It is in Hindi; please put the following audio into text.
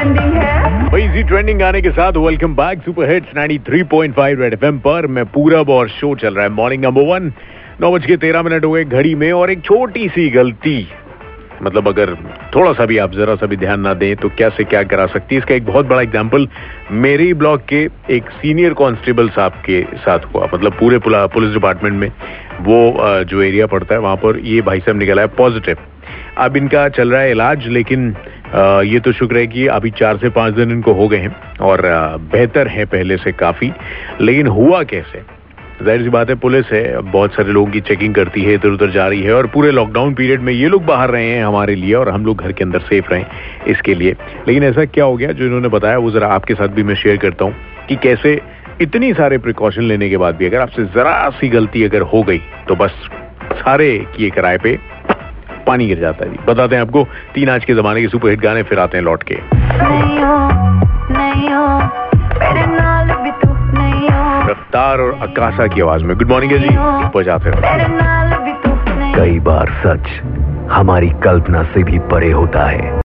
ट्रेंडिंग है? वही ट्रेंडिंग गाने के साथ welcome back super hits 93.5 red FM पर। मैं पूरब और शो चल रहा है। मॉर्निंग नंबर वन नौ बज के तेरह मिनट हो गए घड़ी में और एक छोटी सी गलती। मतलब अगर थोड़ा सा भी आप जरा सा भी ध्यान ना दें तो क्या से क्या करा सकती है? इसका एक बहुत बड़ा एग्ज़ाम्पल मेरे ब्लॉक के एक सीनियर कांस्टेबल साहब के साथ हुआ। मतलब पूरे पुलिस डिपार्टमेंट में वो जो एरिया पड़ता है, वहाँ पर ये भाई साहब निकला है पॉजिटिव अब इनका चल रहा है इलाज, लेकिन ये तो शुक्र है कि अभी चार से पाँच दिन इनको हो गए हैं और बेहतर है पहले से काफ़ी, लेकिन हुआ कैसे? ज़ाहिर सी बात है, पुलिस है, बहुत सारे लोगों की चेकिंग करती है इधर उधर जा रही है और पूरे लॉकडाउन पीरियड में ये लोग बाहर रहे हैं हमारे लिए और हम लोग घर के अंदर सेफ़ रहें इसके लिए। लेकिन ऐसा क्या हो गया जो इन्होंने बताया, वो जरा आपके साथ भी मैं शेयर करता हूँ कि कैसे इतनी सारे प्रिकॉशन लेने के बाद भी अगर आपसे जरा सी गलती अगर हो गई तो बस सारे किए किराए पे पानी गिर जाता है जी। बताते हैं आपको तीन आज के जमाने के सुपरहिट गाने फिर आते हैं लौट के। रफ्तार और अकाशा की आवाज़ में। गुड मॉर्निंग है जी बजाते रहो। कई बार सच हमारी कल्पना से भी परे होता है।